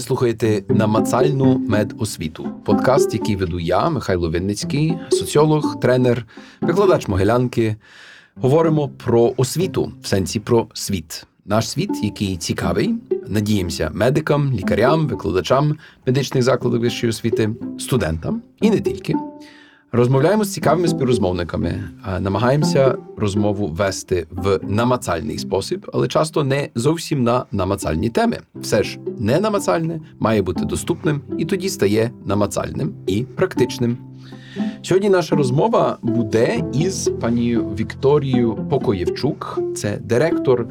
Ви слухаєте намацальну медосвіту. Подкаст, який веду я, Михайло Винницький, соціолог, тренер, викладач Могилянки. Говоримо про освіту в сенсі про світ. Наш світ, який цікавий, надіємося медикам, лікарям, викладачам медичних закладів вищої освіти, студентам і не тільки. Розмовляємо з цікавими співрозмовниками, намагаємося розмову вести в намацальний спосіб, але часто не зовсім на намацальні теми. Все ж не намацальне має бути доступним і тоді стає намацальним і практичним. Сьогодні наша розмова буде із панією Вікторією Покоєвчук, це директор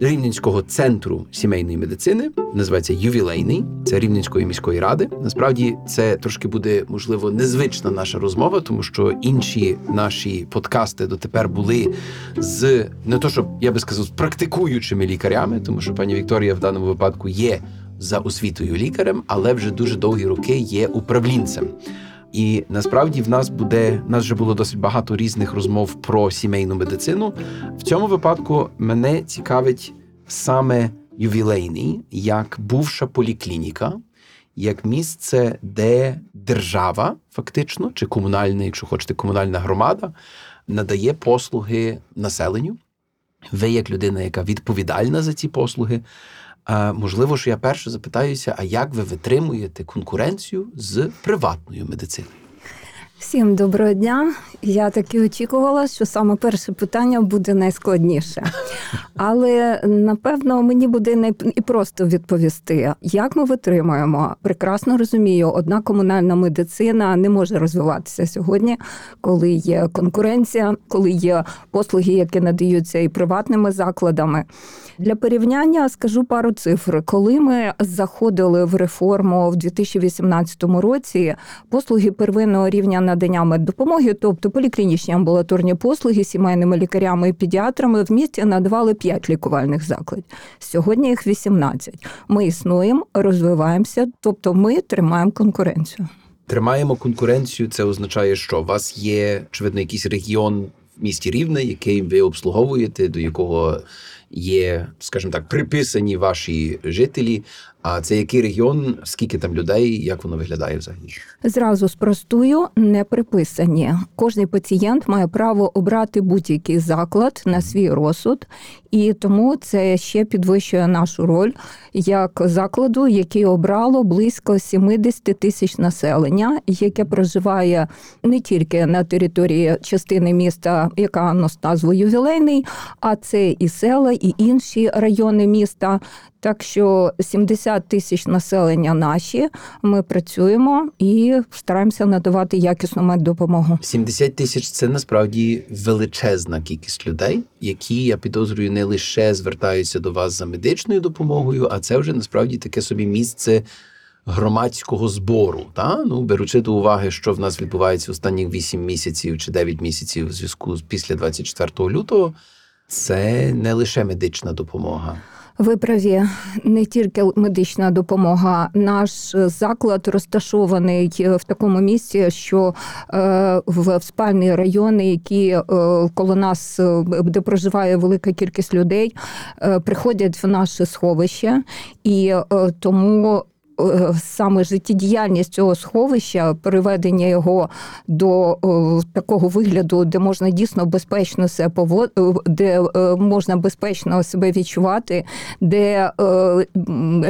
Рівненського центру сімейної медицини, називається Ювілейний, це Рівненської міської ради. Насправді це трошки буде можливо незвична наша розмова, тому що інші наші подкасти дотепер були з не то, щоб я би сказав, з практикуючими лікарями, тому що пані Вікторія в даному випадку є за освітою лікарем, але вже дуже довгі роки є управлінцем. І насправді в нас буде в нас вже було досить багато різних розмов про сімейну медицину. В цьому випадку мене цікавить саме ювілейний, як бувша поліклініка, як місце, де держава, фактично, чи комунальна, якщо хочете, комунальна громада, надає послуги населенню. Ви, як людина, яка відповідальна за ці послуги, Можливо, що я перше запитаюся, а як ви витримуєте конкуренцію з приватною медициною? Всім доброго дня. Я таки очікувала, що саме перше питання буде найскладніше. Але напевно мені буде не і просто відповісти, як ми витримуємо. Прекрасно розумію, одна комунальна медицина не може розвиватися сьогодні, коли є конкуренція, коли є послуги, які надаються і приватними закладами. Для порівняння скажу пару цифр. Коли ми заходили в реформу в 2018 році, послуги первинного рівня надання меддопомоги, тобто поліклінічні амбулаторні послуги сімейними лікарями і педіатрами в місті надавали 5 лікувальних закладів. Сьогодні їх 18. Ми існуємо, розвиваємося, тобто ми тримаємо конкуренцію. Тримаємо конкуренцію. Це означає, що у вас є очевидно якийсь регіон в місті Рівне, який ви обслуговуєте, до якого є, скажімо так, приписані ваші жителі. А це який регіон, скільки там людей, як воно виглядає взагалі? Зразу спростую, не приписані. Кожний пацієнт має право обрати будь-який заклад на свій розсуд, і тому це ще підвищує нашу роль як закладу, який обрало близько 70 тисяч населення, яке проживає не тільки на території частини міста, яка носить назву ювілейний, а це і села, і інші райони міста. Так що 70 тисяч населення наші. Ми працюємо і стараємося надавати якісну меддопомогу. 70 тисяч це насправді величезна кількість людей, які я підозрюю не лише звертаються до вас за медичною допомогою, а це вже насправді таке собі місце. Громадського збору, та ну беручи до уваги, що в нас відбувається останніх 8 місяців чи 9 місяців в зв'язку з після 24 лютого, це не лише медична допомога. Ви праві, не тільки медична допомога. Наш заклад розташований в такому місці, що е, в спальні райони, які е, коло нас, е, де проживає велика кількість людей, приходять в наше сховище, і тому Е, саме життєдіяльність цього сховища, переведення його до е, такого вигляду, де можна дійсно безпечно себе повод... Е, де можна безпечно себе відчувати, де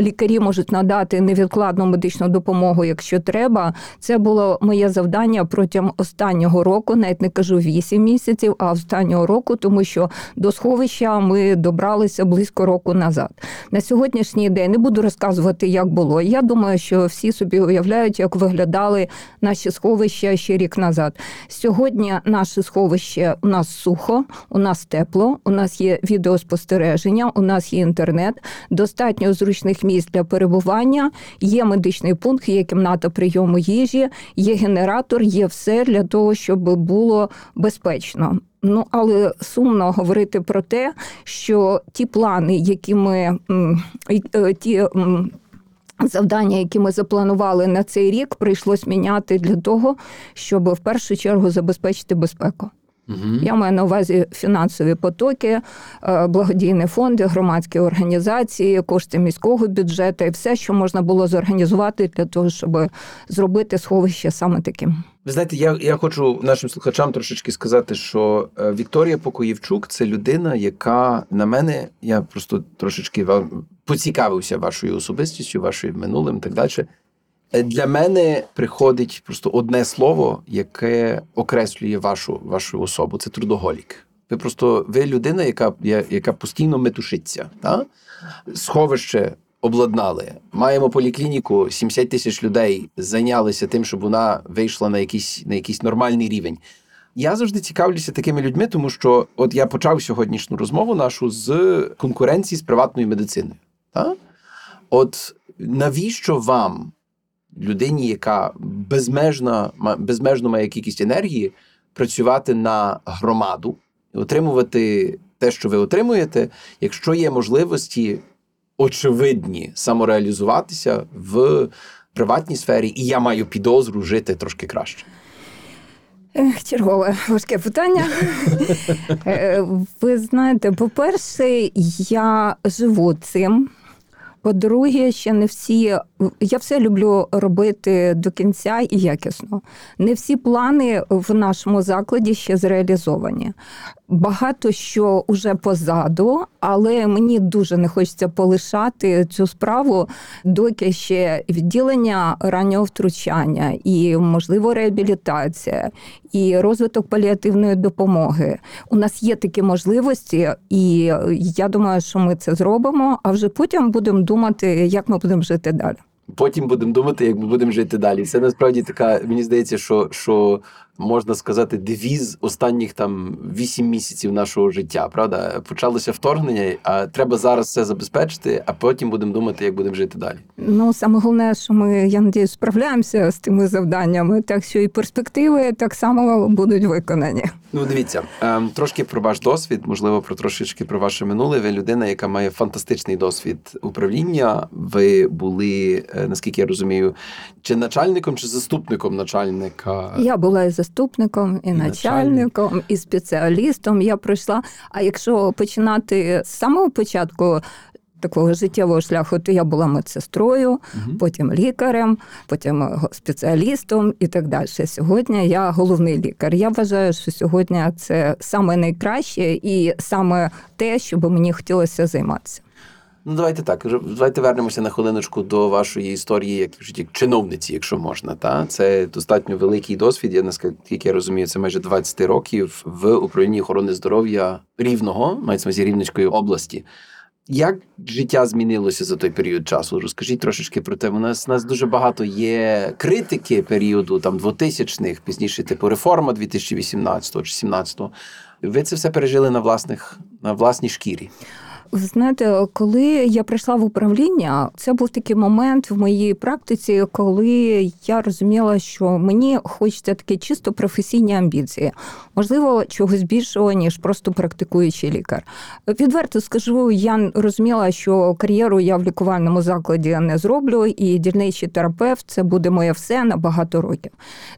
лікарі можуть надати невідкладну медичну допомогу, якщо треба. Це було моє завдання протягом останнього року, навіть не кажу 8 місяців, а останнього року, тому що до сховища ми добралися близько року назад. На сьогоднішній день не буду розказувати, як було. Я думаю, що всі собі уявляють, як виглядали наші сховища ще рік назад. Сьогодні наше сховище у нас сухо, у нас тепло, у нас є відеоспостереження, у нас є інтернет, достатньо зручних місць для перебування. Є медичний пункт, є кімната прийому їжі, є генератор, є все для того, щоб було безпечно. Ну, але сумно говорити про те, що ті плани, які ми е, ті Завдання, які ми запланували на цей рік, прийшлось міняти для того, щоб в першу чергу забезпечити безпеку. Угу. Я маю на увазі фінансові потоки, е, благодійні фонди, громадські організації, кошти міського бюджету і все, що можна було зорганізувати для того, щоб зробити сховище саме таким. Ви знаєте, я, я хочу нашим слухачам трошечки сказати, що е, Вікторія Покоївчук це людина, яка на мене, я просто трошечки вам поцікавився вашою особистістю, вашою минулим і так далі. Е, Для мене приходить просто одне слово, яке окреслює вашу, вашу особу. Це трудоголік. Ви просто ви людина, яка, яка постійно метушиться. Та? Сховище обладнали. Маємо поліклініку, 70 тисяч людей зайнялися тим, щоб вона вийшла на якийсь, на якийсь нормальний рівень. Я завжди цікавлюся такими людьми, тому що от я почав сьогоднішню розмову нашу з конкуренції з приватною медициною. Та? От навіщо вам, людині, яка безмежна, ма- безмежно має кількість енергії, працювати на громаду, і отримувати те, що ви отримуєте, якщо є можливості очевидні самореалізуватися в приватній сфері, і я маю підозру жити трошки краще. Чергове важке питання. Е, Ви знаєте, по-перше, я живу цим. По-друге, ще не всі. Я все люблю робити до кінця і якісно. Не всі плани в нашому закладі ще зреалізовані. Багато що вже позаду, але мені дуже не хочеться полишати цю справу, доки ще відділення раннього втручання і, можливо, реабілітація, і розвиток паліативної допомоги. У нас є такі можливості, і я думаю, що ми це зробимо. А вже потім будемо думати, як ми будемо жити далі. Потім будемо думати, як ми будемо жити далі. Це насправді така, мені здається, що, що можна сказати, девіз останніх там вісім місяців нашого життя. Правда, почалося вторгнення, а треба зараз все забезпечити, а потім будемо думати, як будемо жити далі. Ну саме головне, що ми, я надіюсь, справляємося з тими завданнями, так що і перспективи так само будуть виконані. Ну, дивіться, ем, трошки про ваш досвід, можливо, про трошечки про ваше минуле. Ви людина, яка має фантастичний досвід управління. Ви були, е, наскільки я розумію, чи начальником, чи заступником начальника. Я була і заступником, і, І начальником, і спеціалістом. Я пройшла. А якщо починати з самого початку. Такого життєвого шляху, то я була медсестрою, Мгм. потім лікарем, потім е, спеціалістом і так далі. Сьогодні я головний лікар. Я вважаю, що сьогодні це саме найкраще і саме те, що би мені хотілося займатися. Ну, давайте так. Давайте вернемося на хвилиночку до вашої історії, як чиновниці, якщо можна. Та це достатньо великий досвід. Я наскільки я розумію, це майже 20 років в управлінні охорони здоров'я рівного, мається увазі Рівненської області. Як життя змінилося за той період часу? Розкажіть трошечки про те. У нас, у нас дуже багато є критики періоду там 2000-х, пізніше, типу реформа 2018 чи 17 Ви це все пережили на власних на власній шкірі. Знаєте, коли я прийшла в управління, це був такий момент в моїй практиці, коли я розуміла, що мені хочеться такі чисто професійні амбіції, можливо, чогось більшого ніж просто практикуючий лікар. Відверто скажу, я розуміла, що кар'єру я в лікувальному закладі не зроблю, і дільничий терапевт це буде моє все на багато років.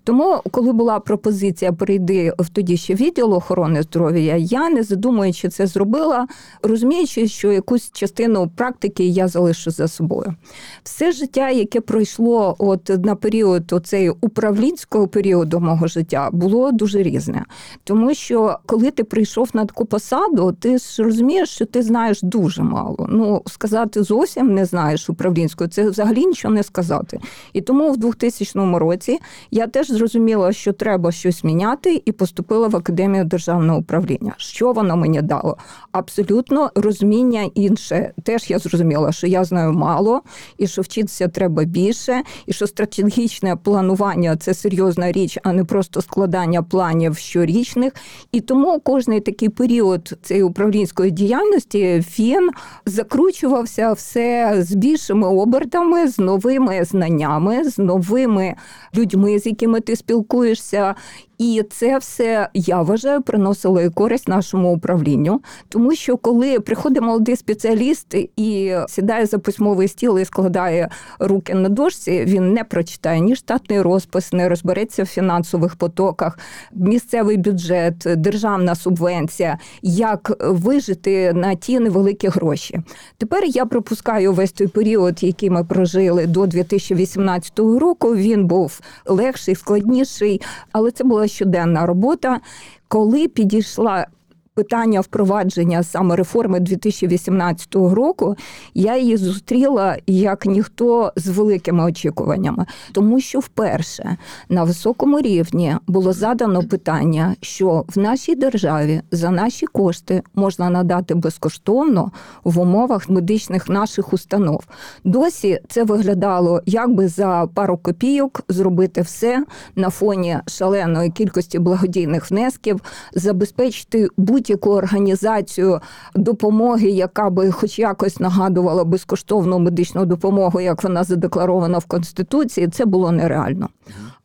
Тому, коли була пропозиція прийти в тоді ще відділ охорони здоров'я, я не задумуючи це зробила, розуміючи, що якусь частину практики я залишу за собою. Все життя, яке пройшло от на період оцей управлінського періоду мого життя, було дуже різне. Тому що коли ти прийшов на таку посаду, ти ж розумієш, що ти знаєш дуже мало. Ну сказати зовсім не знаєш управлінського, це взагалі нічого не сказати. І тому в 2000 році я теж зрозуміла, що треба щось міняти, і поступила в академію державного управління. Що воно мені дало? Абсолютно розуміння інше. Теж я зрозуміла, що я знаю мало, і що вчитися треба більше, і що стратегічне планування це серйозна річ, а не просто складання планів щорічних. І тому кожний такий період цієї управлінської діяльності він закручувався все з більшими обертами, з новими знаннями, з новими людьми, з якими ти спілкуєшся. І це все я вважаю приносило і користь нашому управлінню, тому що коли приходить молодий спеціаліст і сідає за письмовий стіл і складає руки на дошці, він не прочитає ні штатний розпис, не розбереться в фінансових потоках, місцевий бюджет, державна субвенція, як вижити на ті невеликі гроші. Тепер я пропускаю весь той період, який ми прожили до 2018 року. Він був легший, складніший, але це була щоденна робота. Коли підійшла питання впровадження саме реформи 2018 року, я її зустріла як ніхто з великими очікуваннями, тому що вперше на високому рівні було задано питання, що в нашій державі за наші кошти можна надати безкоштовно в умовах медичних наших установ. Досі це виглядало якби за пару копійок зробити все на фоні шаленої кількості благодійних внесків, забезпечити будь-яку організацію допомоги, яка би хоч якось нагадувала безкоштовну медичну допомогу, як вона задекларована в конституції, це було нереально.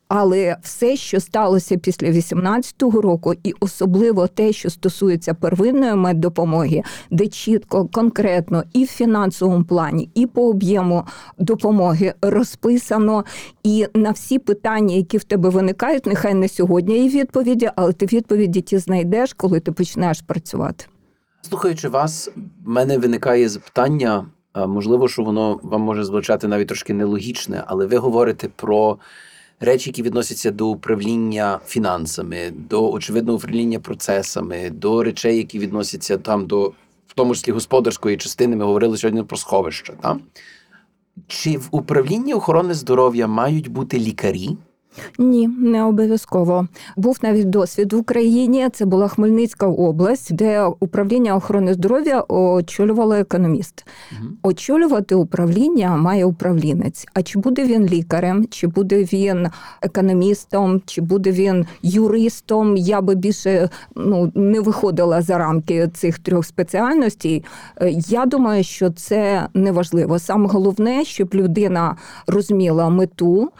Але все, що сталося після 18-го року, і особливо те, що стосується первинної меддопомоги, де чітко, конкретно і в фінансовому плані, і по об'єму допомоги розписано, і на всі питання, які в тебе виникають, нехай не сьогодні є відповіді, але ти відповіді ті знайдеш, коли ти почнеш працювати. Слухаючи вас, в мене виникає запитання. Можливо, що воно вам може звучати навіть трошки нелогічне, але ви говорите про речі, які відносяться до управління фінансами, до очевидно управління процесами, до речей, які відносяться там до в тому числі господарської частини. Ми говорили сьогодні про сховища. Та? Чи в управлінні охорони здоров'я мають бути лікарі? Ні, не обов'язково. Був навіть досвід в Україні. Це була Хмельницька область, де управління охорони здоров'я очолювало економіст. Мгм. Очолювати управління має управлінець. А чи буде він лікарем, чи буде він економістом, чи буде він юристом? Я би більше ну не виходила за рамки цих трьох спеціальностей. Я думаю, що це не важливо. Саме головне, щоб людина розуміла мету.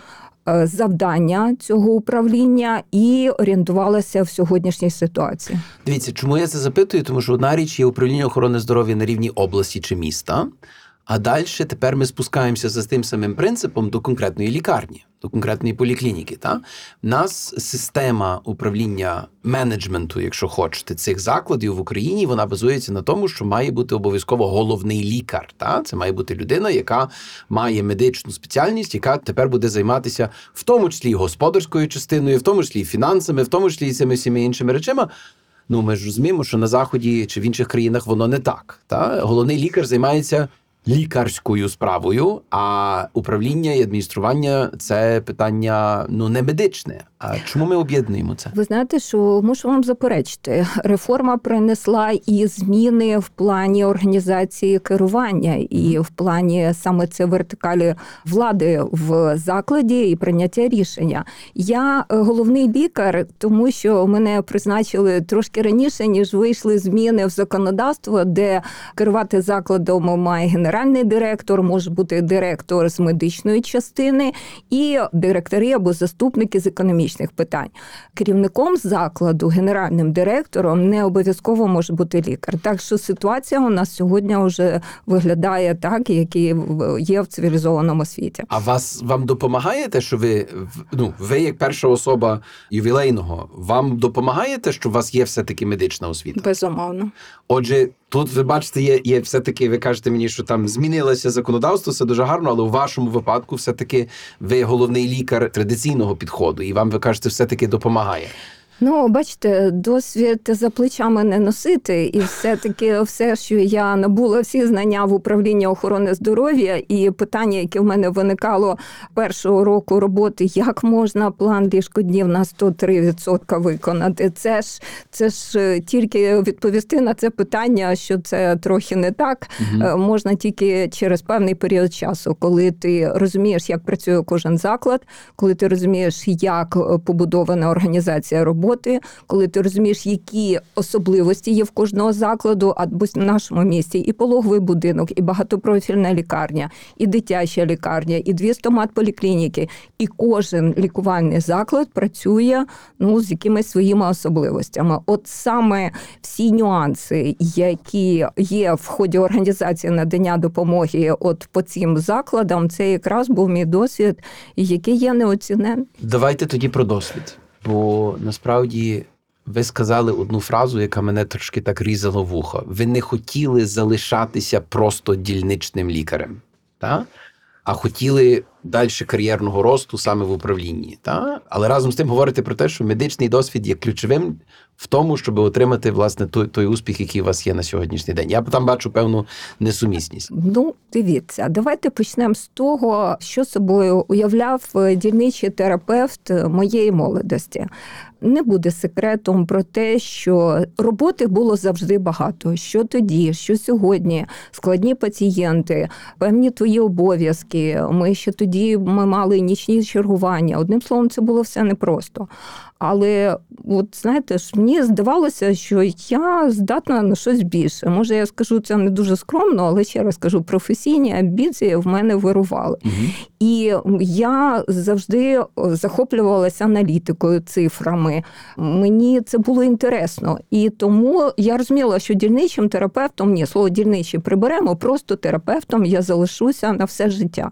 Е, Завдання цього управління і орієнтувалася в сьогоднішній ситуації. Дивіться, чому я це запитую? Тому що одна річ є управління охорони здоров'я на рівні області чи міста, а далі тепер ми спускаємося за тим самим принципом до конкретної лікарні, до конкретної поліклініки. Та? Нас система управління менеджменту, якщо хочете, цих закладів в Україні, вона базується на тому, що має бути обов'язково головний лікар. Та? Це має бути людина, яка має медичну спеціальність, яка тепер буде займатися в тому числі господарською частиною, в тому числі фінансами, в тому числі і цими всіми іншими речами. Ну, ми ж розуміємо, що на заході чи в інших країнах воно не так. Та головний лікар займається лікарською справою, а управління і адміністрування це питання ну не медичне. А чому ми об'єднуємо це? Ви знаєте, що мушу вам заперечити, реформа принесла і зміни в плані організації керування, і в плані саме це вертикалі влади в закладі і прийняття рішення. Я е, головний лікар, тому що мене призначили трошки раніше, ніж вийшли зміни в законодавство, де керувати закладом має генеральний директор, може бути директор з медичної частини і директори або заступники з економічних питань. Керівником закладу, генеральним директором не обов'язково може бути лікар. Так що ситуація у нас сьогодні вже виглядає так, як і в- є в цивілізованому світі. А вас вам допомагає те, що ви ну ви як перша особа ювілейного, вам допомагає те, що у вас є все таки медична освіта? Безумовно. Отже, тут ви бачите, є, є все-таки, ви кажете мені, що там змінилося законодавство, це дуже гарно, але у вашому випадку все-таки ви головний лікар традиційного підходу, і вам ви кажете, все-таки допомагає. Ну, бачите, досвід за плечами не носити, і все-таки все, що я набула, всі знання в управлінні охорони здоров'я, і питання, яке в мене виникало першого року роботи, як можна план ліжкоднів на 103% виконати. Це ж це ж е, тільки відповісти на це питання, що це трохи не так. Е, Можна тільки через певний період часу, коли ти розумієш, як працює кожен заклад, коли ти розумієш, як е, побудована організація роботи роботи, коли ти розумієш, які особливості є в кожного закладу, або в нашому місті і пологовий будинок, і багатопрофільна лікарня, і дитяча лікарня, і дві стомат-поліклініки. І кожен лікувальний заклад працює ну з якимись своїми особливостями. От саме всі нюанси, які є в ході організації надання допомоги, от по цим закладам, це якраз був мій досвід, який є неоцінений. Давайте тоді про досвід. Бо насправді ви сказали одну фразу, яка мене трошки так різала вухо. Ви не хотіли залишатися просто дільничним лікарем, та? а хотіли далі кар'єрного росту саме в управлінні. Та? Але разом з тим говорите про те, що медичний досвід є ключовим в тому, щоб отримати власне той, той успіх, який у вас є на сьогоднішній день. Я там бачу певну несумісність. Ну, дивіться, давайте почнемо з того, що собою уявляв е, дільничий терапевт моєї молодості. Не буде секретом про те, що роботи було завжди багато. Що тоді, що сьогодні, складні пацієнти, певні твої обов'язки. Ми ще тоді ми мали нічні чергування. Одним словом, це було все непросто. Але от знаєте ж, мені здавалося, що я здатна на щось більше. Може, я скажу це не дуже скромно, але ще раз кажу, професійні амбіції в мене вирували. Угу. І я завжди захоплювалася аналітикою, цифрами. Мені це було інтересно. І тому я розуміла, що дільничим терапевтом, ні, слово дільничий приберемо, просто терапевтом я залишуся на все життя.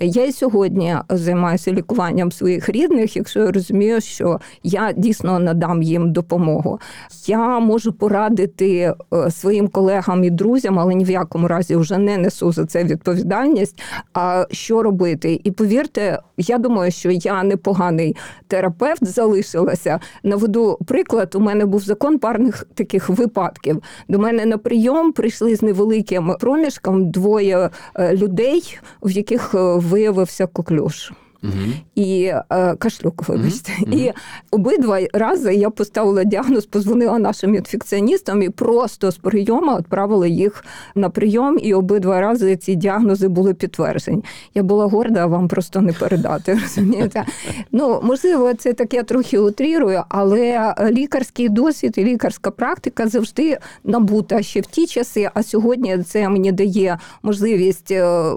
Я і сьогодні займаюся лікуванням своїх рідних, якщо я розумію, що я дійсно надам їм допомогу. Я можу порадити е, своїм колегам і друзям, але ні в якому разі вже не несу за це відповідальність. А що робити? І повірте, я думаю, що я непоганий терапевт залишилася. Наведу приклад, у мене був закон парних таких випадків. До мене на прийом прийшли з невеликим проміжком двоє е, людей, в яких е, виявився коклюш. Угу. І е, кашлюк, вибачте. Мгм. І обидва рази я поставила діагноз, позвонила нашим інфекціоністам і просто з прийому відправила їх на прийом. І обидва рази ці діагнози були підтверджені. Я була горда, вам просто не передати. Розумієте? Ну можливо, це так я трохи утрірую, але лікарський досвід і лікарська практика завжди набута ще в ті часи. А сьогодні це мені дає можливість. е,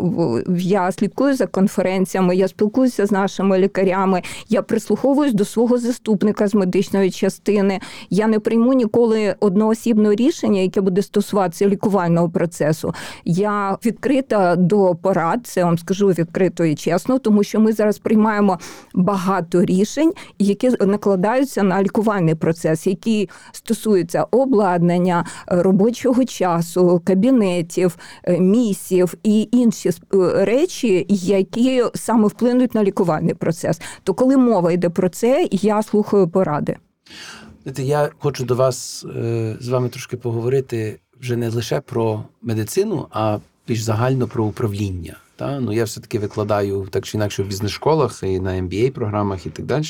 Я слідкую за конференціями, я спілкуюся з нашими лікарями. Я прислуховуюсь до свого заступника з медичної частини. Я не прийму ніколи одноосібного рішення, яке буде стосуватися лікувального процесу. Я відкрита до порад, це вам скажу відкрито і чесно, тому що ми зараз приймаємо багато рішень, які накладаються на лікувальний процес, які стосуються обладнання, робочого часу, кабінетів, е, місів і інші е, речі, які саме вплинуть на лікувальний процес. То коли мова йде про це, я слухаю поради. Я хочу до вас е, з вами трошки поговорити вже не лише про медицину, а більш загально про управління. Та? Ну, я все-таки викладаю так чи інакше в бізнес-школах і на MBA програмах і так далі.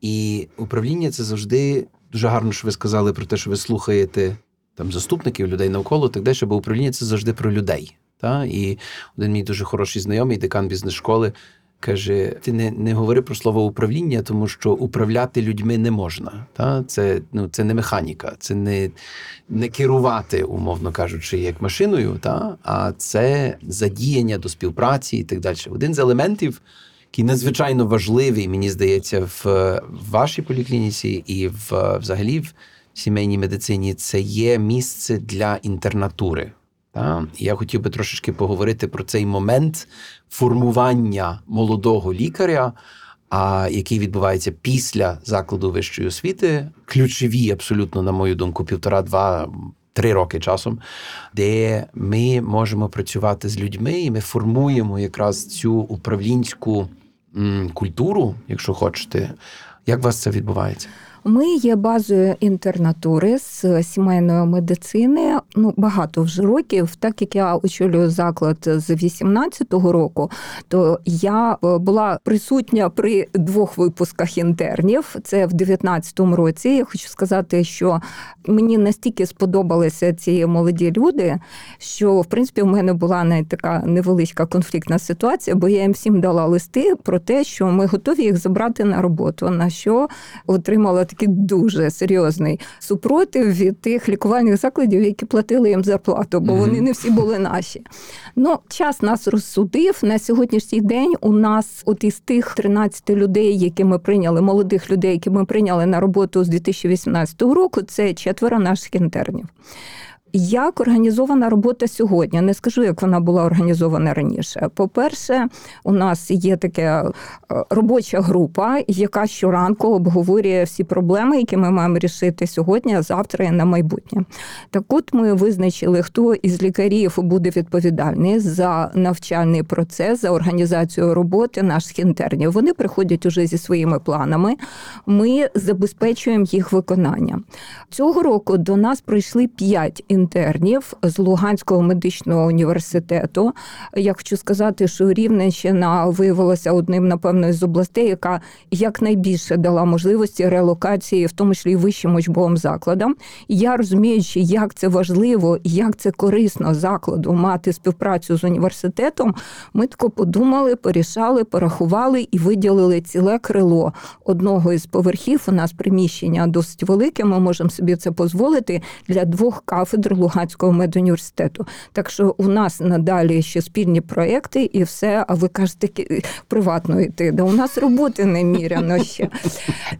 І управління це завжди дуже гарно, що ви сказали про те, що ви слухаєте там заступників, людей навколо, так далі, бо управління це завжди про людей. Та? І один мій дуже хороший знайомий, декан бізнес-школи, каже: ти не, не говори про слово управління, тому що управляти людьми не можна. Та? Це, ну, це не механіка, це не, не керувати, умовно кажучи, як машиною, та? а це задіяння до співпраці і так далі. Один з елементів, який надзвичайно важливий, мені здається, в, в вашій поліклініці і в, взагалі в сімейній медицині, це є місце для інтернатури. Та? Я хотів би трошечки поговорити про цей момент формування молодого лікаря, а який відбувається після закладу вищої освіти, ключові, абсолютно, на мою думку, півтора-два. Три роки часом, де ми можемо працювати з людьми, і ми формуємо якраз цю управлінську культуру, якщо хочете. Як у вас це відбувається? Ми є базою інтернатури з сімейної медицини. Ну багато вже років. Так як я очолюю заклад з 18-го року, то я е, була присутня при двох випусках інтернів. Це в 19-му році. Я хочу сказати, що мені настільки сподобалися ці молоді люди, що в принципі в мене була навіть така невеличка конфліктна ситуація, бо я їм всім дала листи про те, що ми готові їх забрати на роботу. На що отримала такий дуже серйозний супротив від тих лікувальних закладів, які платили їм зарплату, бо вони не всі були наші. Ну, час нас розсудив на сьогоднішній день. У нас, от із тих 13 людей, які ми прийняли, молодих людей, які ми прийняли на роботу з 2018 року, це четверо наших інтернів. Як організована робота сьогодні? Не скажу, як вона була організована раніше. По-перше, у нас є така е, робоча група, яка щоранку обговорює всі проблеми, які ми маємо рішити сьогодні, завтра і на майбутнє. Так, от ми визначили, хто із лікарів буде відповідальний за навчальний процес, за організацію роботи наших інтернів. Вони приходять уже зі своїми планами. Ми забезпечуємо їх виконання. Цього року до нас прийшли п'ять інтернів з Луганського медичного університету. Я хочу сказати, що Рівненщина виявилася одним, напевно, з областей, яка якнайбільше дала можливості релокації, в тому числі вищим учбовим закладам. Я розуміючи, як це важливо як це корисно закладу мати співпрацю з університетом, ми тако подумали, порішали, порахували і виділили ціле крило одного із поверхів. У нас приміщення досить велике. Ми можемо собі це дозволити для двох кафедр Луганського медуніверситету. Так що у нас надалі ще спільні проекти і все. А ви кажете, приватно йти. Да у нас роботи неміряно ще.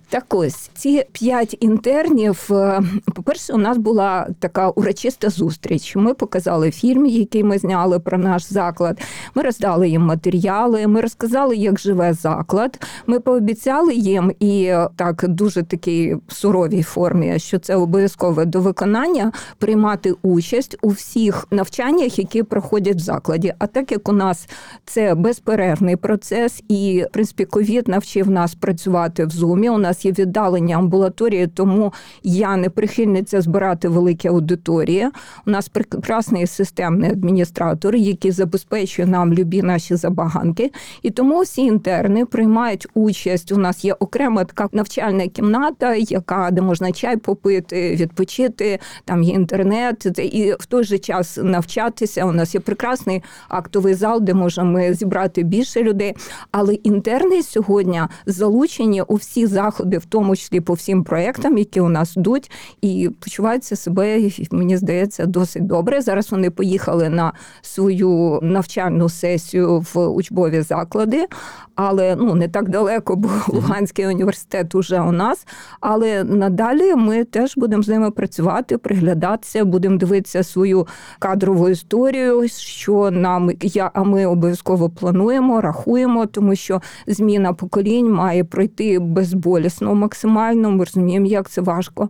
Так ось ці п'ять інтернів. е, По-перше, у нас була така урочиста зустріч. Ми показали фільм, який ми зняли про наш заклад. Ми роздали їм матеріали. Ми розказали, як живе заклад. Ми пообіцяли їм і так дуже такій суровій формі, що це обов'язково до виконання приймати участь у всіх навчаннях, які проходять в закладі. А так як у нас це безперервний процес, і в принципі ковід навчив нас працювати в зумі. У нас є віддалення амбулаторії, тому я не прихильниця збирати великі аудиторії. У нас прекрасний системний адміністратор, який забезпечує нам любі наші забаганки. І тому всі інтерни приймають участь. У нас є окрема така навчальна кімната, яка де можна чай попити, відпочити. Там є інтернет, це- і в той же час навчатися. У нас є прекрасний актовий зал, де можемо зібрати більше людей. Але інтерни сьогодні залучені у всі заходи, в тому числі по всім проектам, які у нас йдуть, і почуваються себе, мені здається, досить добре. Зараз вони поїхали на свою навчальну сесію в учбові заклади, але ну не так далеко, бо Луганський університет уже у нас. Але надалі ми теж будемо з ними працювати, приглядатися, будемо дивитися свою кадрову історію, що нам я, а ми обов'язково плануємо, рахуємо, тому що зміна поколінь має пройти безболісно максимально. Ми розуміємо, як це важко.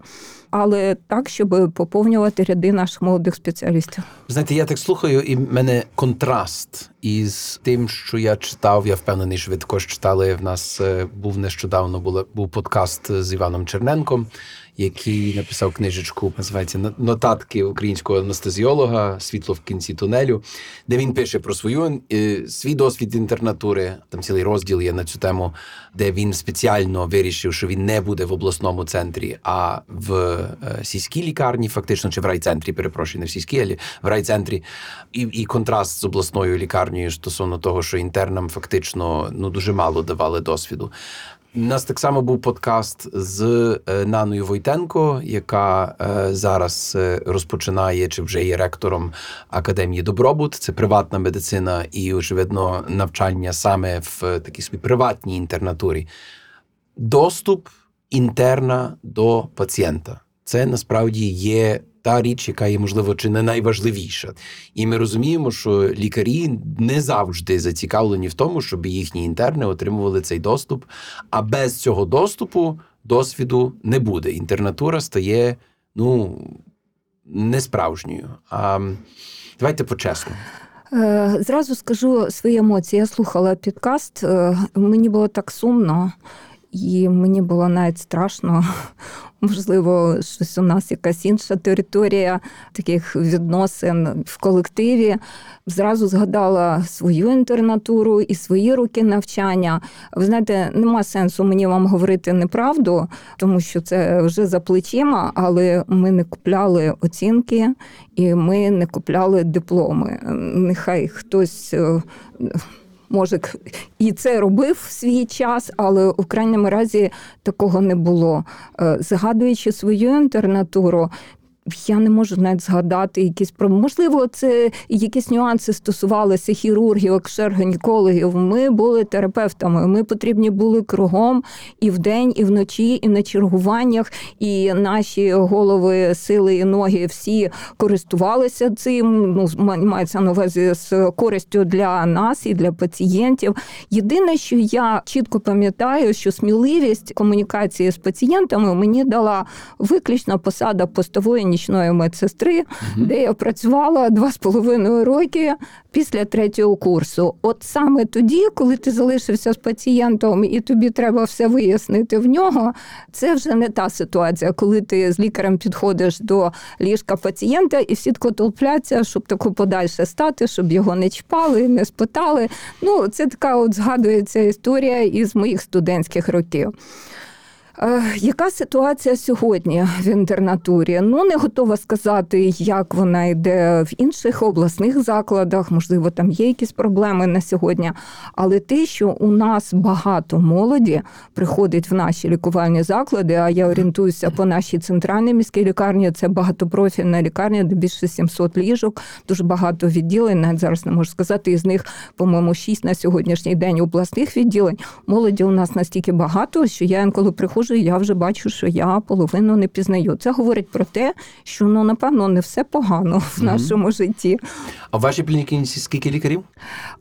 Але так, щоб поповнювати ряди наших молодих спеціалістів. Знаєте, я так слухаю, і в мене контраст із тим, що я читав. Я впевнений, також читали. В нас е, був нещодавно була, був подкаст з Іваном Черненком, який написав книжечку, називається Нотатки українського анестезіолога Світло в кінці тунелю, де він пише про свою е, свій досвід інтернатури. Там цілий розділ є на цю тему, де він спеціально вирішив, що він не буде в обласному центрі, а в е, сільській лікарні, фактично, чи в райцентрі, перепрошую, не в сільській, але в райцентрі. І, і контраст з обласною лікарнею стосовно того, що інтернам фактично ну дуже мало давали досвіду. У нас так само був подкаст з е, Наною Войтенко, яка е, зараз е, розпочинає чи вже є ректором академії Добробут. Це приватна медицина і, очевидно, навчання саме в такій собі приватній інтернатурі. Доступ інтерна до пацієнта. Це насправді є та річ, яка є, можливо, чи не найважливіша. І ми розуміємо, що лікарі не завжди зацікавлені в тому, щоб їхні інтерни отримували цей доступ. А без цього доступу досвіду не буде. Інтернатура стає ну несправжньою. А давайте по-чесному. Е, Зразу скажу свої емоції. Я слухала підкаст. е, Мені було так сумно, і мені було навіть страшно. Можливо, щось у нас якась інша територія таких відносин в колективі. Зразу згадала свою інтернатуру і свої роки навчання. Ви знаєте, нема сенсу мені вам говорити неправду, тому що це вже за плечима, але ми не купляли оцінки і ми не купляли дипломи. Нехай хтось. Може і це робив в свій час, але у крайньому разі такого не було. Е, Згадуючи свою інтернатуру. Я не можу навіть згадати якісь про можливо, це якісь нюанси стосувалися хірургів, акушер-гінекологів. Ми були терапевтами. Ми потрібні були кругом і вдень, і вночі, і на чергуваннях. І наші голови, сили і ноги всі користувалися цим. Ну ма- мається на увазі з користю для нас і для пацієнтів. Єдине, що я чітко пам'ятаю, що сміливість комунікації з пацієнтами мені дала виключно посада постової нічної медсестри, де я працювала два з половиною роки після третього курсу. От саме тоді, коли ти залишився з пацієнтом і тобі треба все вияснити в нього, це вже не та ситуація, коли ти з лікарем підходиш до ліжка пацієнта і всі толпляться, щоб тако подальше стати, щоб його не чпали, не спитали. Ну, це така от згадується історія із моїх студентських років. Е, Яка ситуація сьогодні в інтернатурі? Ну не готова сказати, як вона йде в інших обласних закладах. Можливо, там є якісь проблеми на сьогодні. Але те, що у нас багато молоді приходить в наші лікувальні заклади, а я орієнтуюся по нашій центральній міській лікарні, це багатопрофільна лікарня, де більше 700 ліжок, дуже багато відділень. Навіть зараз не можу сказати, із них, по-моєму, 6 на сьогоднішній день обласних відділень. Молоді у нас настільки багато, що я інколи приходжу, і я вже бачу, що я половину не пізнаю. Це говорить про те, що ну напевно не все погано в нашому житті. А в вашій клініці скільки лікарів?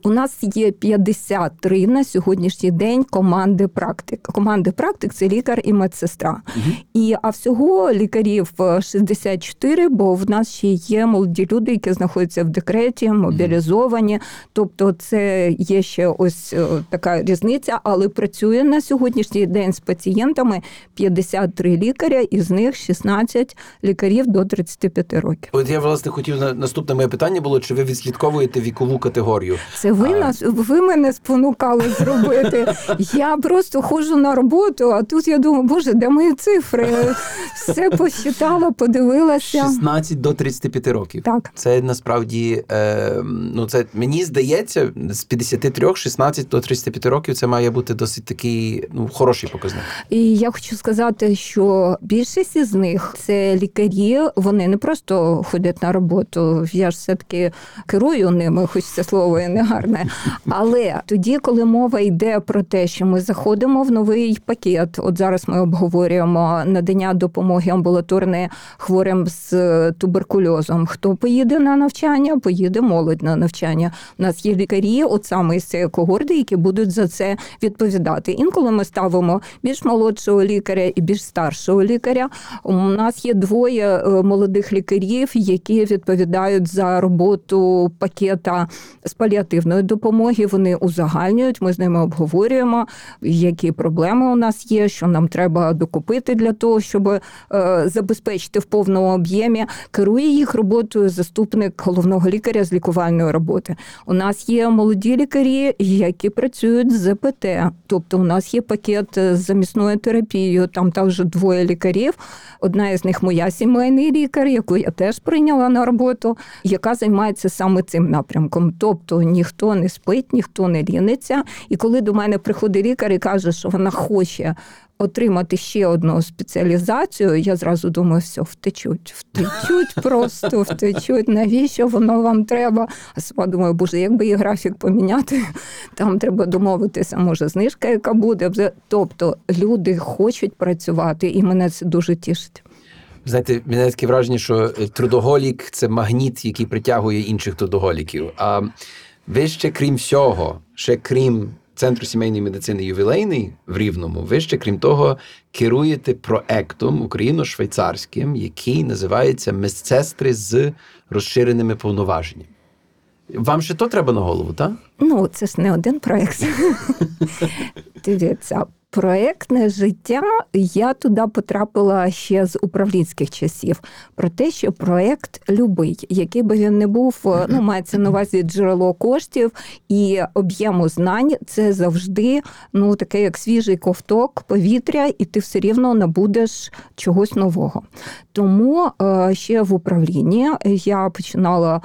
У нас є 53 на сьогоднішній день команди практик. Команди практик це лікар і медсестра. І а всього лікарів е, 64, бо в нас ще є молоді люди, які знаходяться в декреті, мобілізовані. Тобто, це є ще ось е, така різниця, але працює на сьогоднішній день з пацієнтами 53 лікаря, із них 16 лікарів до 35 років. От я власне хотів на наступне моє питання було, чи ви відслідковуєте вікову категорію? Це ви А. нас ви мене спонукали зробити. Я просто ходжу на роботу, а тут я думаю, боже, де мої цифри? Все посчитала, подивилася. 16 до 35 років. Так. Це насправді е, ну це мені здається, з 53, 16 до 35 років це має бути досить такий ну хороший показник. І я хочу сказати, що більшість із них це лікарі. Вони не просто ходять на роботу. Я ж все таки керую ними, хоч це слово і не гарне. Але тоді, коли мова йде про те, що ми заходимо в новий пакет, от зараз ми обговорюємо надання допомоги амбулаторної хворим з туберкульозом. Хто поїде на навчання? Поїде молодь на навчання. У нас є лікарі, от саме із цієї когорти, які будуть за це відповідати. Інколи ми ставимо більш молодшого лікаря і більш старшого лікаря. У нас є двоє е, молодих лікарів, які відповідають за роботу пакета з паліативної допомоги. Вони узагальнюють. Ми з ними обговорюємо, які проблеми у нас є, що нам треба докупити для того, щоб е, забезпечити в повному об'ємі. Керує їх роботою заступник головного лікаря з лікувальної роботи. У нас є молоді лікарі, які працюють з ЗПТ. Тобто, у нас є пакет з замісною терапією. Там також двоє лікарів. Одна із них моя сімейний лікар, яку я теж прийняла на роботу, яка займається саме цим напрямком. Тобто ніхто не спить, ніхто не ліниться. І коли до мене приходить лікар і каже, що вона хоче. Отримати ще одну спеціалізацію, я зразу думаю, все, втечуть, втечуть, просто втечуть. Навіщо воно вам треба? А сама думаю, боже, якби її графік поміняти, там треба домовитися, може, знижка, яка буде. Тобто люди хочуть працювати, і мене це дуже тішить. Знаєте, мене таке враження, що е, трудоголік це магніт, який притягує інших трудоголіків. А ви ще крім всього, ще крім Центру сімейної медицини ювілейний в Рівному, ви ще крім того керуєте проектом україно-швейцарським, який називається Медсестри з розширеними повноваженнями. Вам ще то треба на голову, так? Ну, це ж не один проект. Дивіться, проектне життя я туди потрапила ще з управлінських часів. Про те, що проект любий, який би він не був, ну мається на увазі джерело коштів і об'єму знань, це завжди ну таке як свіжий ковток повітря, і ти все рівно набудеш чогось нового. Тому е, ще в управлінні я починала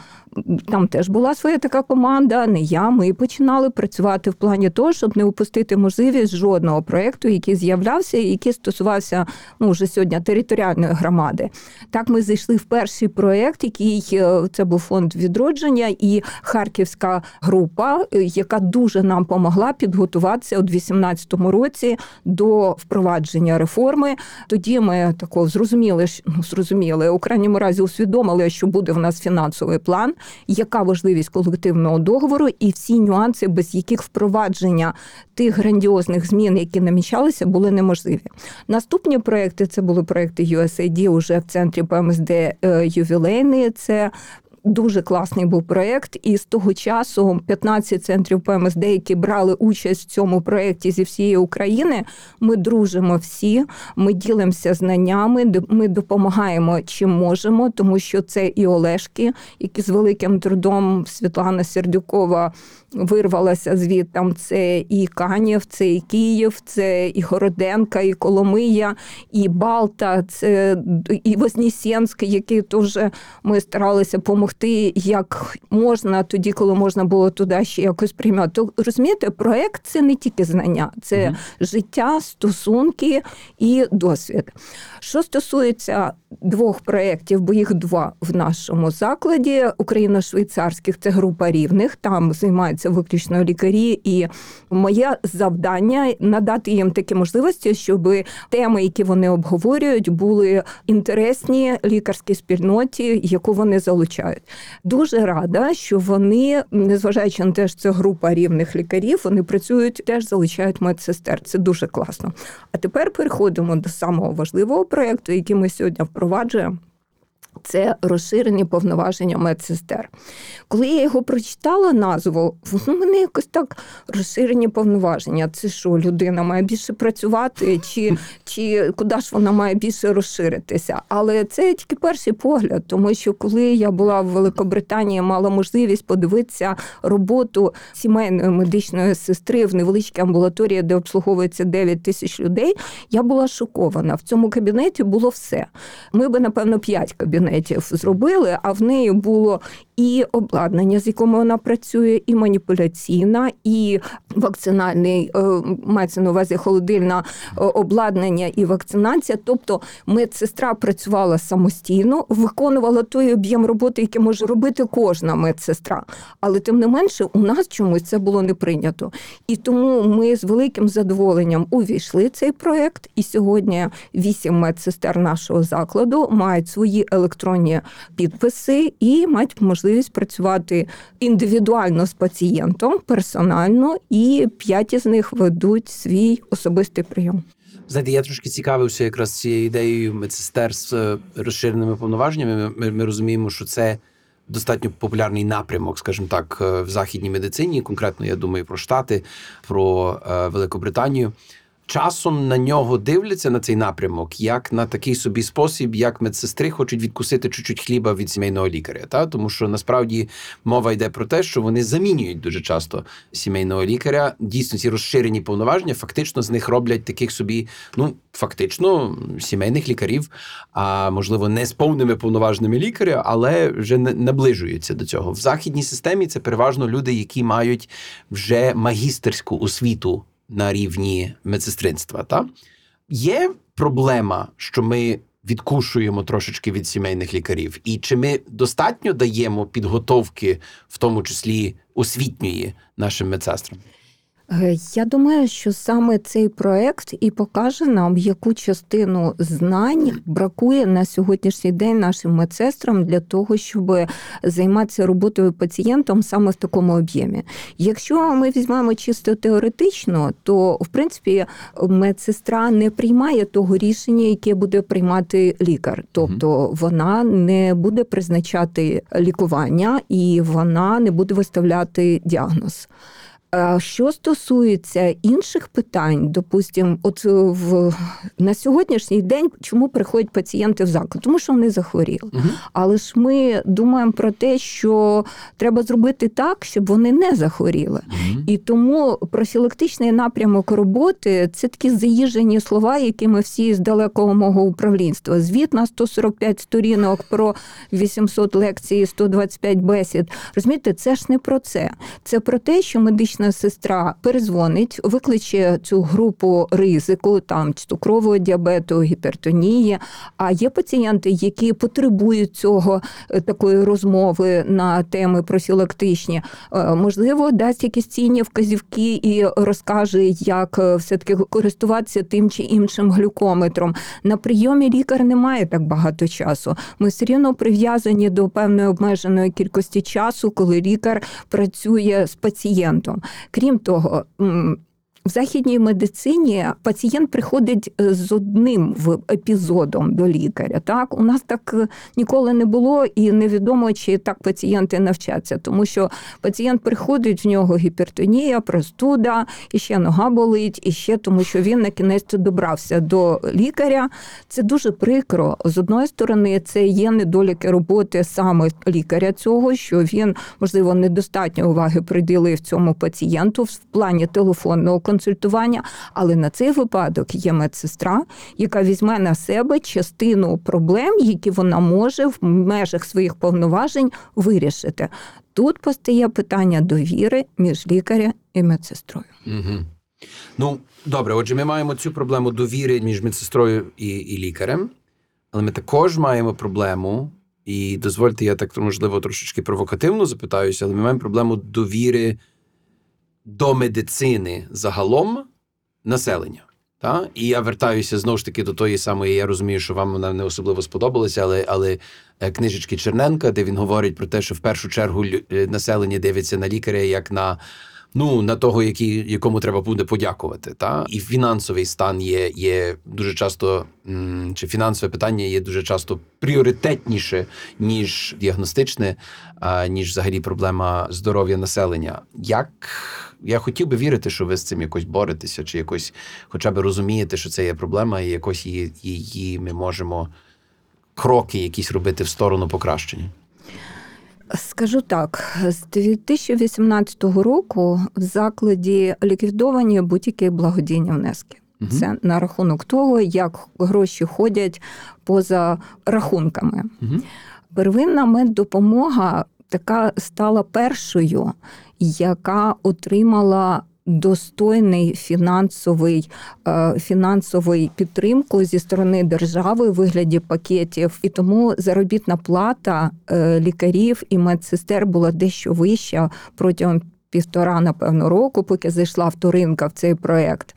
там теж була своя така команда. Не я. Ми починали працювати в плані того, щоб не упустити можливість жодного проєкту, який з'являвся, і який стосувався ну вже сьогодні територіальної громади. Так ми зайшли в перший проєкт, який е, це був фонд відродження і харківська група, е, яка дуже нам допомогла підготуватися у 2018 році до впровадження реформи. Тоді ми такого зрозуміли, ну, зрозуміли у крайньому разі усвідомили, що буде в нас фінансовий план, яка важливість колективного договору і всі нюанси, без яких впровадження тих грандіозних змін, які намічалися, були неможливі. Наступні проекти це були проекти USAID уже в центрі ПМСД е, ювілейний. Це Дуже класний був проєкт, і з того часу 15 центрів ПМСД, які брали участь в цьому проєкті зі всієї України. Ми дружимо всі, ми ділимося знаннями, ми допомагаємо чим можемо, тому що це і Олешки, які з великим трудом Світлана Сердюкова вирвалася звідти. Це і Канів, це і Київ, це і Городенка, і Коломия, і Балта, це і Вознесенськ, який теж ми старалися допомогти як можна, тоді, коли можна було туди ще якось приймати. То, розумієте, проект це не тільки знання, це Мгм. життя, стосунки і досвід. Що стосується двох проєктів, бо їх два в нашому закладі україно-швейцарських, це група рівних, там займаються виключно лікарі, і моє завдання надати їм такі можливості, щоб теми, які вони обговорюють, були інтересні лікарській спільноті, яку вони залучають. Дуже рада, що вони, незважаючи на те, що це група рівних лікарів, вони працюють теж залучають медсестер. Це дуже класно. А тепер переходимо до самого важливого проєкту, який ми сьогодні впроваджуємо. Це розширені повноваження медсестер. Коли я його прочитала назву, ну мене якось так розширені повноваження. Це що, людина має більше працювати, чи, чи куди ж вона має більше розширитися? Але це тільки перший погляд, тому що коли я була в Великобританії, мала можливість подивитися роботу сімейної медичної сестри в невеличкій амбулаторії, де обслуговується 9 тисяч людей. Я була шокована. В цьому кабінеті було все. Ми би, напевно, 5 кабінетів зробили, а в неї було і обладнання, з яким вона працює, і маніпуляційна, і вакцинальний, е, мається на увазі холодильне е, обладнання і вакцинація. Тобто медсестра працювала самостійно, виконувала той об'єм роботи, який може робити кожна медсестра. Але тим не менше, у нас чомусь це було не прийнято. І тому ми з великим задоволенням увійшли цей проект. І сьогодні вісім медсестер нашого закладу мають свої електронні підписи і мають можливість працювати індивідуально з пацієнтом, персонально, і п'ять із них ведуть свій особистий прийом. Знаєте, я трошки цікавився якраз цією ідеєю медсестер з е, розширеними повноваженнями. Ми, ми, ми розуміємо, що це достатньо популярний напрямок, скажімо так, е, в західній медицині. Конкретно я думаю про Штати, про е, Великобританію. Часом на нього дивляться на цей напрямок, як на такий собі спосіб, як медсестри хочуть відкусити чуть-чуть хліба від сімейного лікаря. Та тому, що насправді мова йде про те, що вони замінюють дуже часто сімейного лікаря. Дійсно, ці розширені повноваження фактично з них роблять таких собі, ну фактично, сімейних лікарів, а можливо, не з повними повноваженими лікаря, але вже наближуються до цього. В західній системі це переважно люди, які мають вже магістерську освіту на рівні медсестринства. Та? Є проблема, що ми відкушуємо трошечки від сімейних лікарів, і чи ми достатньо даємо підготовки, в тому числі освітньої, нашим медсестрам? Е, Я думаю, що саме цей проект і покаже нам, яку частину знань бракує на сьогоднішній день нашим медсестрам для того, щоб займатися роботою пацієнтом саме в такому об'ємі. Якщо ми візьмемо чисто теоретично, то в принципі медсестра не приймає того рішення, яке буде приймати лікар, тобто вона не буде призначати лікування і вона не буде виставляти діагноз. А Що стосується інших питань, допустимо, от е, в на сьогоднішній день чому приходять пацієнти в заклад? Тому що вони захворіли. Угу. Але ж ми думаємо про те, що треба зробити так, щоб вони не захворіли. І тому профілактичний напрямок роботи це такі заїжджені слова, які ми всі з далекого мого управлінства. Звіт на 145 сторінок про 800 лекцій, 125 бесід. Розумієте, це ж не про це. Це про те, що медична сестра перезвонить, викличе цю групу ризику, там цукрового діабету, гіпертонії. А є пацієнти, які потребують цього е, такої розмови на теми профілактичні. Е, Можливо, дасть якісь цінні вказівки і розкаже, як е, все-таки користуватися тим чи іншим глюкометром. На прийомі лікар не має так багато часу. Ми все рівно прив'язані до певної обмеженої кількості часу, коли лікар працює з пацієнтом. Крім того, в західній медицині пацієнт приходить е, з одним епізодом до лікаря. Так у нас так е, ніколи не було, і невідомо, чи так пацієнти навчаться, тому що пацієнт приходить, в нього гіпертонія, простуда, і ще нога болить, і ще тому, що він на кінець добрався до лікаря. Це дуже прикро. З одної сторони, це є недоліки роботи саме лікаря цього, що він можливо недостатньо уваги приділив цьому пацієнту в плані телефонного консультування. Але на цей випадок є медсестра, яка візьме на себе частину проблем, які вона може в межах своїх повноважень вирішити. Тут постає питання довіри між лікарем і медсестрою. Угу. Ну, добре, отже, ми маємо цю проблему довіри між медсестрою і, і лікарем, але ми також маємо проблему, і дозвольте, я так можливо трошечки провокативно запитаюся, але ми маємо проблему довіри до медицини загалом населення. Та? І я вертаюся знову ж таки до тої самої, я розумію, що вам вона не особливо сподобалася, але, але е, книжечки Черненка, де він говорить про те, що в першу чергу е, населення дивиться на лікаря як на ну на того, який, якому треба буде подякувати. Та і фінансовий стан є, є дуже часто, чи фінансове питання є дуже часто пріоритетніше, ніж діагностичне, ніж взагалі проблема здоров'я населення. Як я хотів би вірити, що ви з цим якось боретеся, чи якось хоча б розумієте, що це є проблема, і якось її, її ми можемо кроки якісь робити в сторону покращення. Скажу так, з 2018 року в закладі ліквідовані будь-які благодійні внески. Угу. Це на рахунок того, як гроші ходять поза рахунками. Угу. Первинна меддопомога така стала першою, яка отримала достойний фінансовий, е, фінансовий підтримку зі сторони держави в вигляді пакетів, і тому заробітна плата е, лікарів і медсестер була дещо вища протягом півтора, напевно, року, поки зайшла вторинка в цей проект.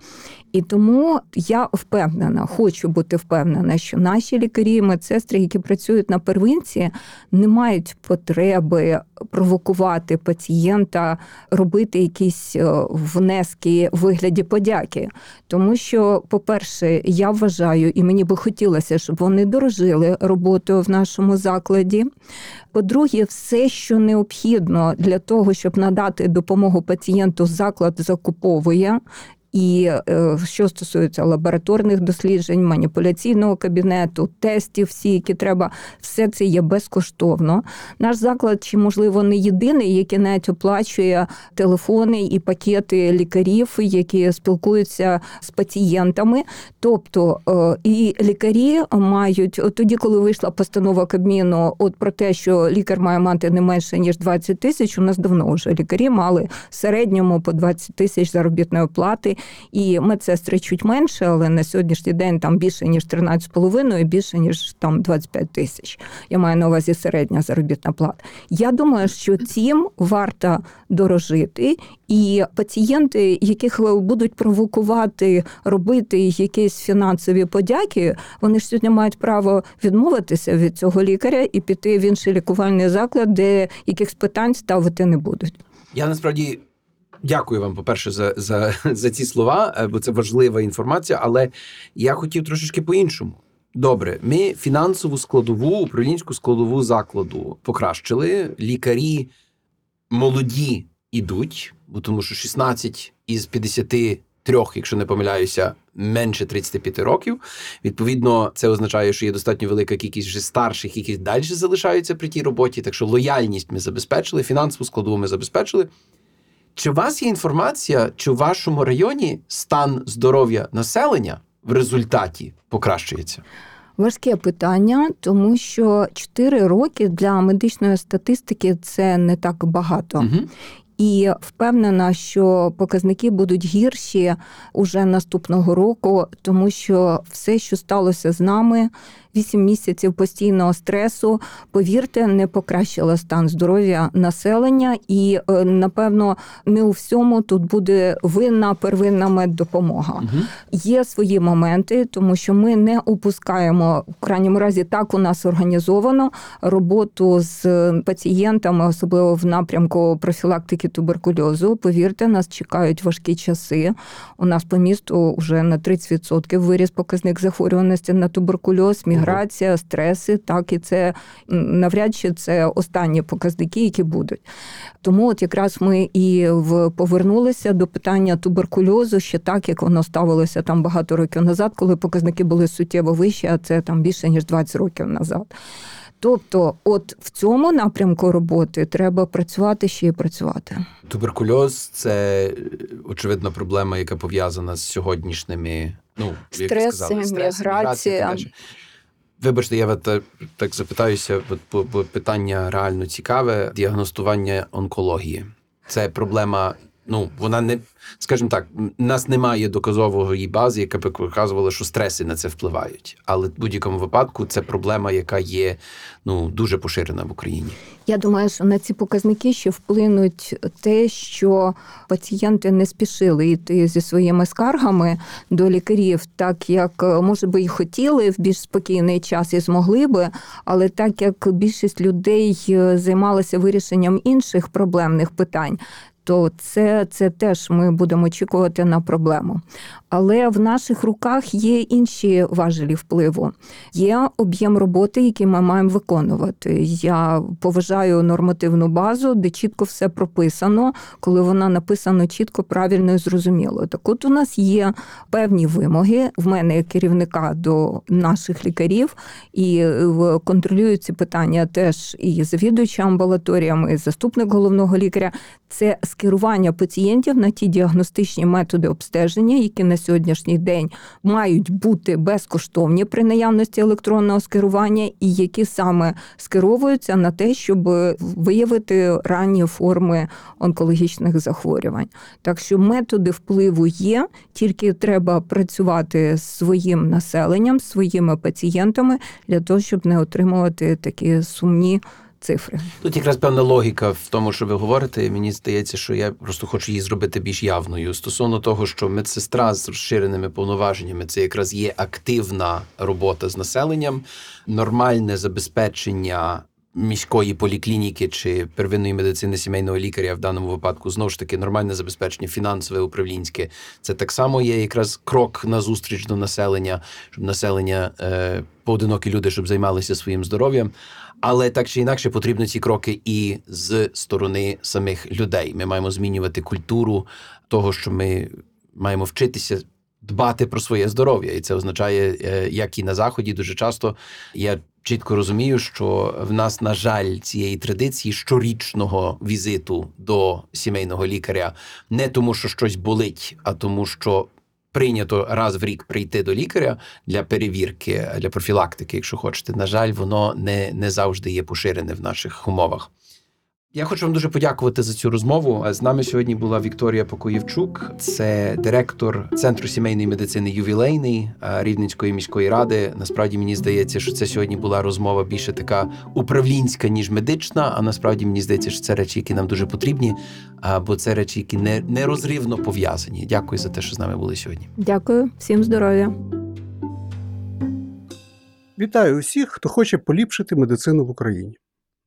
І тому я впевнена, хочу бути впевнена, що наші лікарі медсестри, які працюють на первинці, не мають потреби провокувати пацієнта, робити якісь е, внески в вигляді подяки. Тому що, по-перше, я вважаю, і мені би хотілося, щоб вони дорожили роботою в нашому закладі. По-друге, все, що необхідно для того, щоб надати допомогу пацієнту, заклад закуповує. І е, що стосується лабораторних досліджень, маніпуляційного кабінету, тестів, всі, які треба, все це є безкоштовно. Наш заклад, чи можливо не єдиний, який навіть оплачує телефони і пакети лікарів, які спілкуються з пацієнтами. Тобто е, і лікарі мають тоді, коли вийшла постанова Кабміну, от про те, що лікар має мати не менше ніж 20 тисяч. У нас давно вже лікарі мали в середньому по 20 тисяч заробітної плати, і медсестри чуть менше, але на сьогоднішній день там більше ніж 13,5 і більше ніж там 25 тисяч. Я маю на увазі середня заробітна плата. Я думаю, що цим варто дорожити, і пацієнти, яких будуть провокувати робити якісь фінансові подяки, вони ж сьогодні мають право відмовитися від цього лікаря і піти в інший лікувальний заклад, де якихось питань ставити не будуть. Я насправді дякую вам, по-перше, за, за, за ці слова, е, бо це важлива інформація, але я хотів трошечки по-іншому. Добре, ми фінансову складову, управлінську складову закладу покращили. Лікарі молоді ідуть, бо тому що 16 із 53, якщо не помиляюся, менше 35 років. Відповідно, це означає, що є достатньо велика кількість вже старших, які далі залишаються при тій роботі. Так що лояльність ми забезпечили, фінансову складову ми забезпечили. Чи у вас є інформація, чи у вашому районі стан здоров'я населення в результаті покращується? Важке питання, тому що 4 роки для медичної статистики це не так багато. Угу. І впевнена, що показники будуть гірші уже наступного року, тому що все, що сталося з нами, 8 місяців постійного стресу, повірте, не покращило стан здоров'я населення, і е, напевно не у всьому тут буде винна первинна меддопомога. Угу. Є свої моменти, тому що ми не опускаємо в крайньому разі так у нас організовано роботу з пацієнтами, особливо в напрямку профілактики туберкульозу. Повірте, нас чекають важкі часи. У нас по місту вже на 30% виріс показник захворюваності на туберкульоз, міграція, стреси. Так і це навряд чи це останні показники, які будуть. Тому, от якраз ми і повернулися до питання туберкульозу ще так, як воно ставилося там багато років назад, коли показники були суттєво вищі, а це там більше ніж 20 років назад. Тобто, от в цьому напрямку роботи треба працювати ще й працювати. Туберкульоз це очевидно проблема, яка пов'язана з сьогоднішніми ну як сказали, міграція. Вибачте, я от, так, запитаюся, бо питання реально цікаве. Діагностування онкології. Це проблема. Ну, вона не, скажімо так, у нас немає доказової бази, яка б показувала, що стреси на це впливають. Але в будь-якому випадку це проблема, яка є ну дуже поширена в Україні. Я думаю, що на ці показники ще вплинуть те, що пацієнти не спішили йти зі своїми скаргами до лікарів, так як може би і хотіли в більш спокійний час і змогли би, але так як більшість людей займалася вирішенням інших проблемних питань. То це це теж ми будемо очікувати на проблему. Але в наших руках є інші важелі впливу. Є об'єм роботи, який ми маємо виконувати. Я поважаю нормативну базу, де чітко все прописано, коли вона написана чітко, правильно і зрозуміло. Так от у нас є певні вимоги в мене як керівника до наших лікарів, і контролюю ці питання теж і завідуюча амбулаторіями, і заступник головного лікаря. Це скерування пацієнтів на ті діагностичні методи обстеження, які на сьогоднішній день мають бути безкоштовні при наявності електронного скерування, і які саме скеровуються на те, щоб виявити ранні форми онкологічних захворювань. Так що методи впливу є, тільки треба працювати з своїм населенням, своїми пацієнтами для того, щоб не отримувати такі сумні цифри. Тут якраз певна логіка в тому, що ви говорите. Мені здається, що я просто хочу її зробити більш явною стосовно того, що медсестра з розширеними повноваженнями це якраз є активна робота з населенням, нормальне забезпечення. Міської поліклініки чи первинної медицини сімейного лікаря в даному випадку знову ж таки нормальне забезпечення фінансове управлінське. Це так само є якраз крок на зустріч до населення, щоб населення е, поодинокі люди, щоб займалися своїм здоров'ям. Але так чи інакше потрібно ці кроки і з сторони самих людей. Ми маємо змінювати культуру того, що ми маємо вчитися дбати про своє здоров'я, і це означає, як і на заході, дуже часто я чітко розумію, що в нас, на жаль, цієї традиції щорічного візиту до сімейного лікаря не тому, що щось болить, а тому, що прийнято раз в рік прийти до лікаря для перевірки, для профілактики, якщо хочете. На жаль, воно не, не завжди є поширене в наших умовах. Я хочу вам дуже подякувати за цю розмову. З нами сьогодні була Вікторія Покоївчук, це директор центру сімейної медицини ювілейний Рівненської міської ради. Насправді мені здається, що це сьогодні була розмова більше така управлінська ніж медична. А насправді мені здається, що це речі, які нам дуже потрібні, бо це речі, які не нерозривно пов'язані. Дякую за те, що з нами були сьогодні. Дякую, всім здоров'я. Вітаю усіх, хто хоче поліпшити медицину в Україні.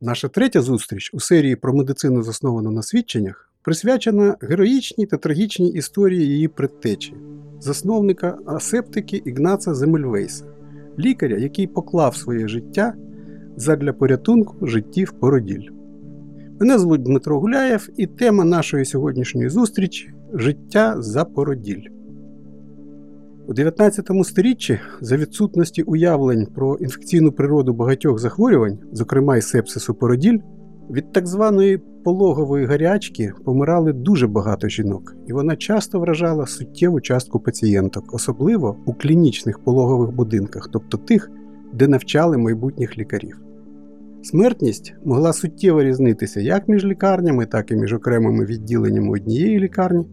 Наша третя зустріч у серії про медицину, засновану на свідченнях, присвячена героїчній та трагічній історії її предтечі, засновника асептики Ігнаца Земельвейса, лікаря, який поклав своє життя задля порятунку життів породіль. Мене звуть Дмитро Гуляєв, і тема нашої сьогоднішньої зустрічі життя за породіль. У 19 сторіччі за відсутності уявлень про інфекційну природу багатьох захворювань, зокрема й сепсису породіль, від так званої пологової гарячки помирали дуже багато жінок, і вона часто вражала суттєву частку пацієнток, особливо у клінічних пологових будинках, тобто тих, де навчали майбутніх лікарів. Смертність могла суттєво різнитися як між лікарнями, так і між окремими відділеннями однієї лікарні,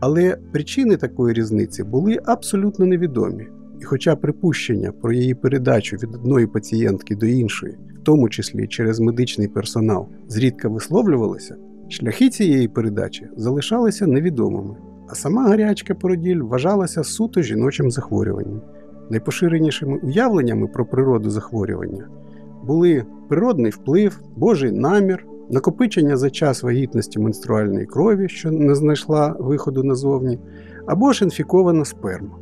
але причини такої різниці були абсолютно невідомі. І хоча припущення про її передачу від одної пацієнтки до іншої, в тому числі через медичний персонал, зрідка висловлювалися, шляхи цієї передачі залишалися невідомими, а сама гарячка породіль вважалася суто жіночим захворюванням. Найпоширенішими уявленнями про природу захворювання були природний вплив, божий намір, накопичення за час вагітності менструальної крові, що не знайшла виходу назовні, або ж інфікована сперма.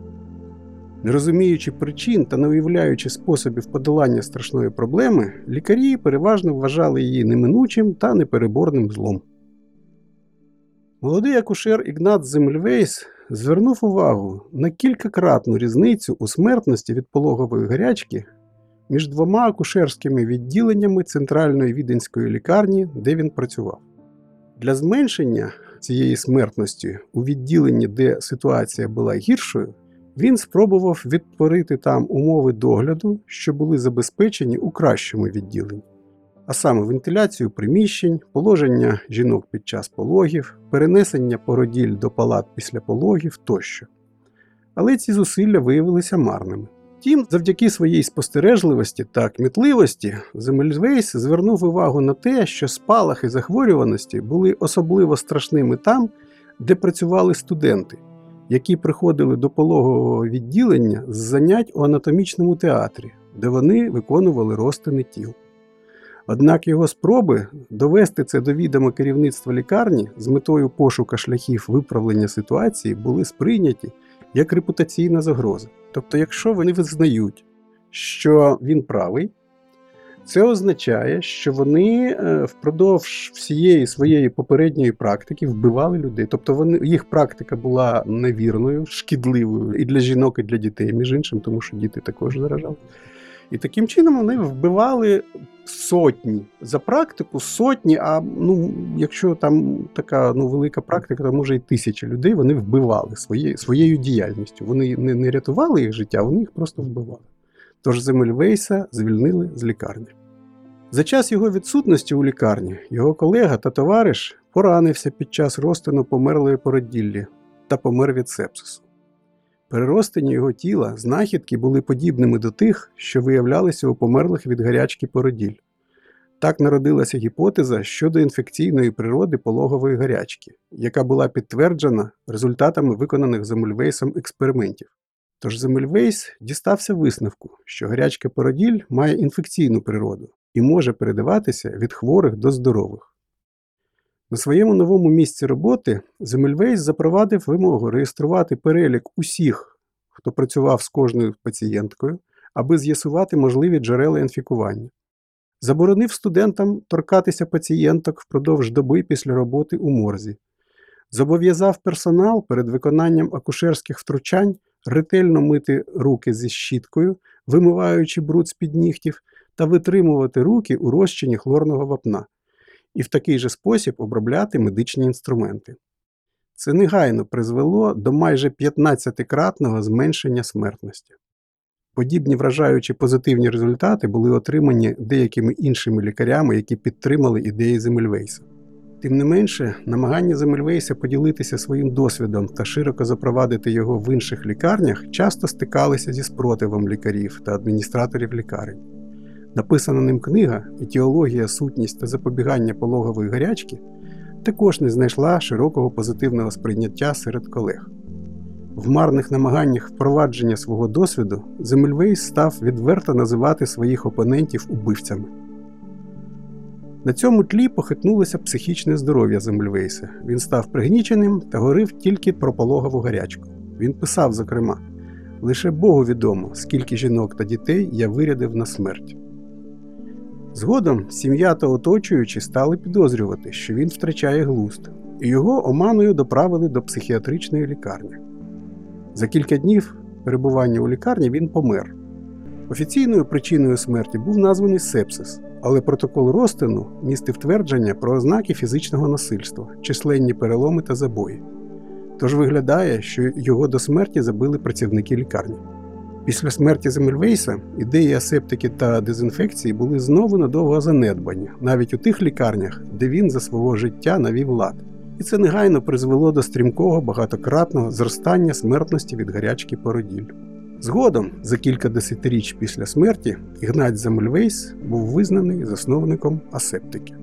Не розуміючи причин та не уявляючи способів подолання страшної проблеми, лікарі переважно вважали її неминучим та непереборним злом. Молодий акушер Ігнат Земльвейс звернув увагу на кількакратну різницю у смертності від пологової гарячки між двома акушерськими відділеннями центральної віденської лікарні, де він працював. Для зменшення цієї смертності у відділенні, де ситуація була гіршою, він спробував відтворити там умови догляду, що були забезпечені у кращому відділенні, а саме вентиляцію приміщень, положення жінок під час пологів, перенесення породіль до палат після пологів тощо. Але ці зусилля виявилися марними. Втім, завдяки своїй спостережливості та кмітливості, Земельвейс звернув увагу на те, що спалахи захворюваності були особливо страшними там, де працювали студенти, які приходили до пологового відділення з занять у анатомічному театрі, де вони виконували розтини тіл. Однак його спроби довести це до відома керівництва лікарні з метою пошука шляхів виправлення ситуації були сприйняті як репутаційна загроза. Тобто, якщо вони визнають, що він правий, це означає, що вони е, впродовж всієї своєї попередньої практики вбивали людей. Тобто вони, їх практика була невірною, шкідливою і для жінок, і для дітей, між іншим, тому що діти також заражали. І таким чином вони вбивали сотні за практику, сотні. А ну, якщо там така ну, велика практика, то може і тисячі людей вони вбивали своє, своєю діяльністю. Вони не, не рятували їх життя, вони їх просто вбивали. Тож Земельвейса звільнили з лікарні. За час його відсутності у лікарні його колега та товариш поранився під час розтину померлої породіллі та помер від сепсису. Переростені його тіла знахідки були подібними до тих, що виявлялися у померлих від гарячки породіль. Так народилася гіпотеза щодо інфекційної природи пологової гарячки, яка була підтверджена результатами виконаних Земельвейсом експериментів. Тож Земмельвейс дістався висновку, що гарячка породіль має інфекційну природу і може передаватися від хворих до здорових. На своєму новому місці роботи Земмельвейс запровадив вимогу реєструвати перелік усіх, хто працював з кожною пацієнткою, аби з'ясувати можливі джерела інфікування. Заборонив студентам торкатися пацієнток впродовж доби після роботи у морзі. Зобов'язав персонал перед виконанням акушерських втручань ретельно мити руки зі щіткою, вимиваючи бруд з-під нігтів, та витримувати руки у розчині хлорного вапна і в такий же спосіб обробляти медичні інструменти. Це негайно призвело до майже 15-кратного зменшення смертності. Подібні вражаючі позитивні результати були отримані деякими іншими лікарями, які підтримали ідеї Земельвейса. Тим не менше, намагання Земельвейса поділитися своїм досвідом та широко запровадити його в інших лікарнях часто стикалися зі спротивом лікарів та адміністраторів лікарень. Написана ним книга Етіологія, сутність та запобігання пологової гарячки також не знайшла широкого позитивного сприйняття серед колег. В марних намаганнях впровадження свого досвіду Земельвейс став відверто називати своїх опонентів убивцями. На цьому тлі похитнулося психічне здоров'я Земельвейса. Він став пригніченим та говорив тільки про пологову гарячку. Він писав, зокрема, лише Богу відомо, скільки жінок та дітей я вирядив на смерть. Згодом сім'я та оточуючі стали підозрювати, що він втрачає глузд, і його оманою доправили до психіатричної лікарні. За кілька днів перебування у лікарні він помер. Офіційною причиною смерті був названий сепсис, але протокол розтину містив твердження про ознаки фізичного насильства, численні переломи та забої. Тож виглядає, що його до смерті забили працівники лікарні. Після смерті Земельвейса ідеї асептики та дезінфекції були знову надовго занедбані, навіть у тих лікарнях, де він за свого життя навів лад. І це негайно призвело до стрімкого багатократного зростання смертності від гарячки породіль. Згодом, за кілька десятиріч після смерті, Ігнать Земельвейс був визнаний засновником асептики.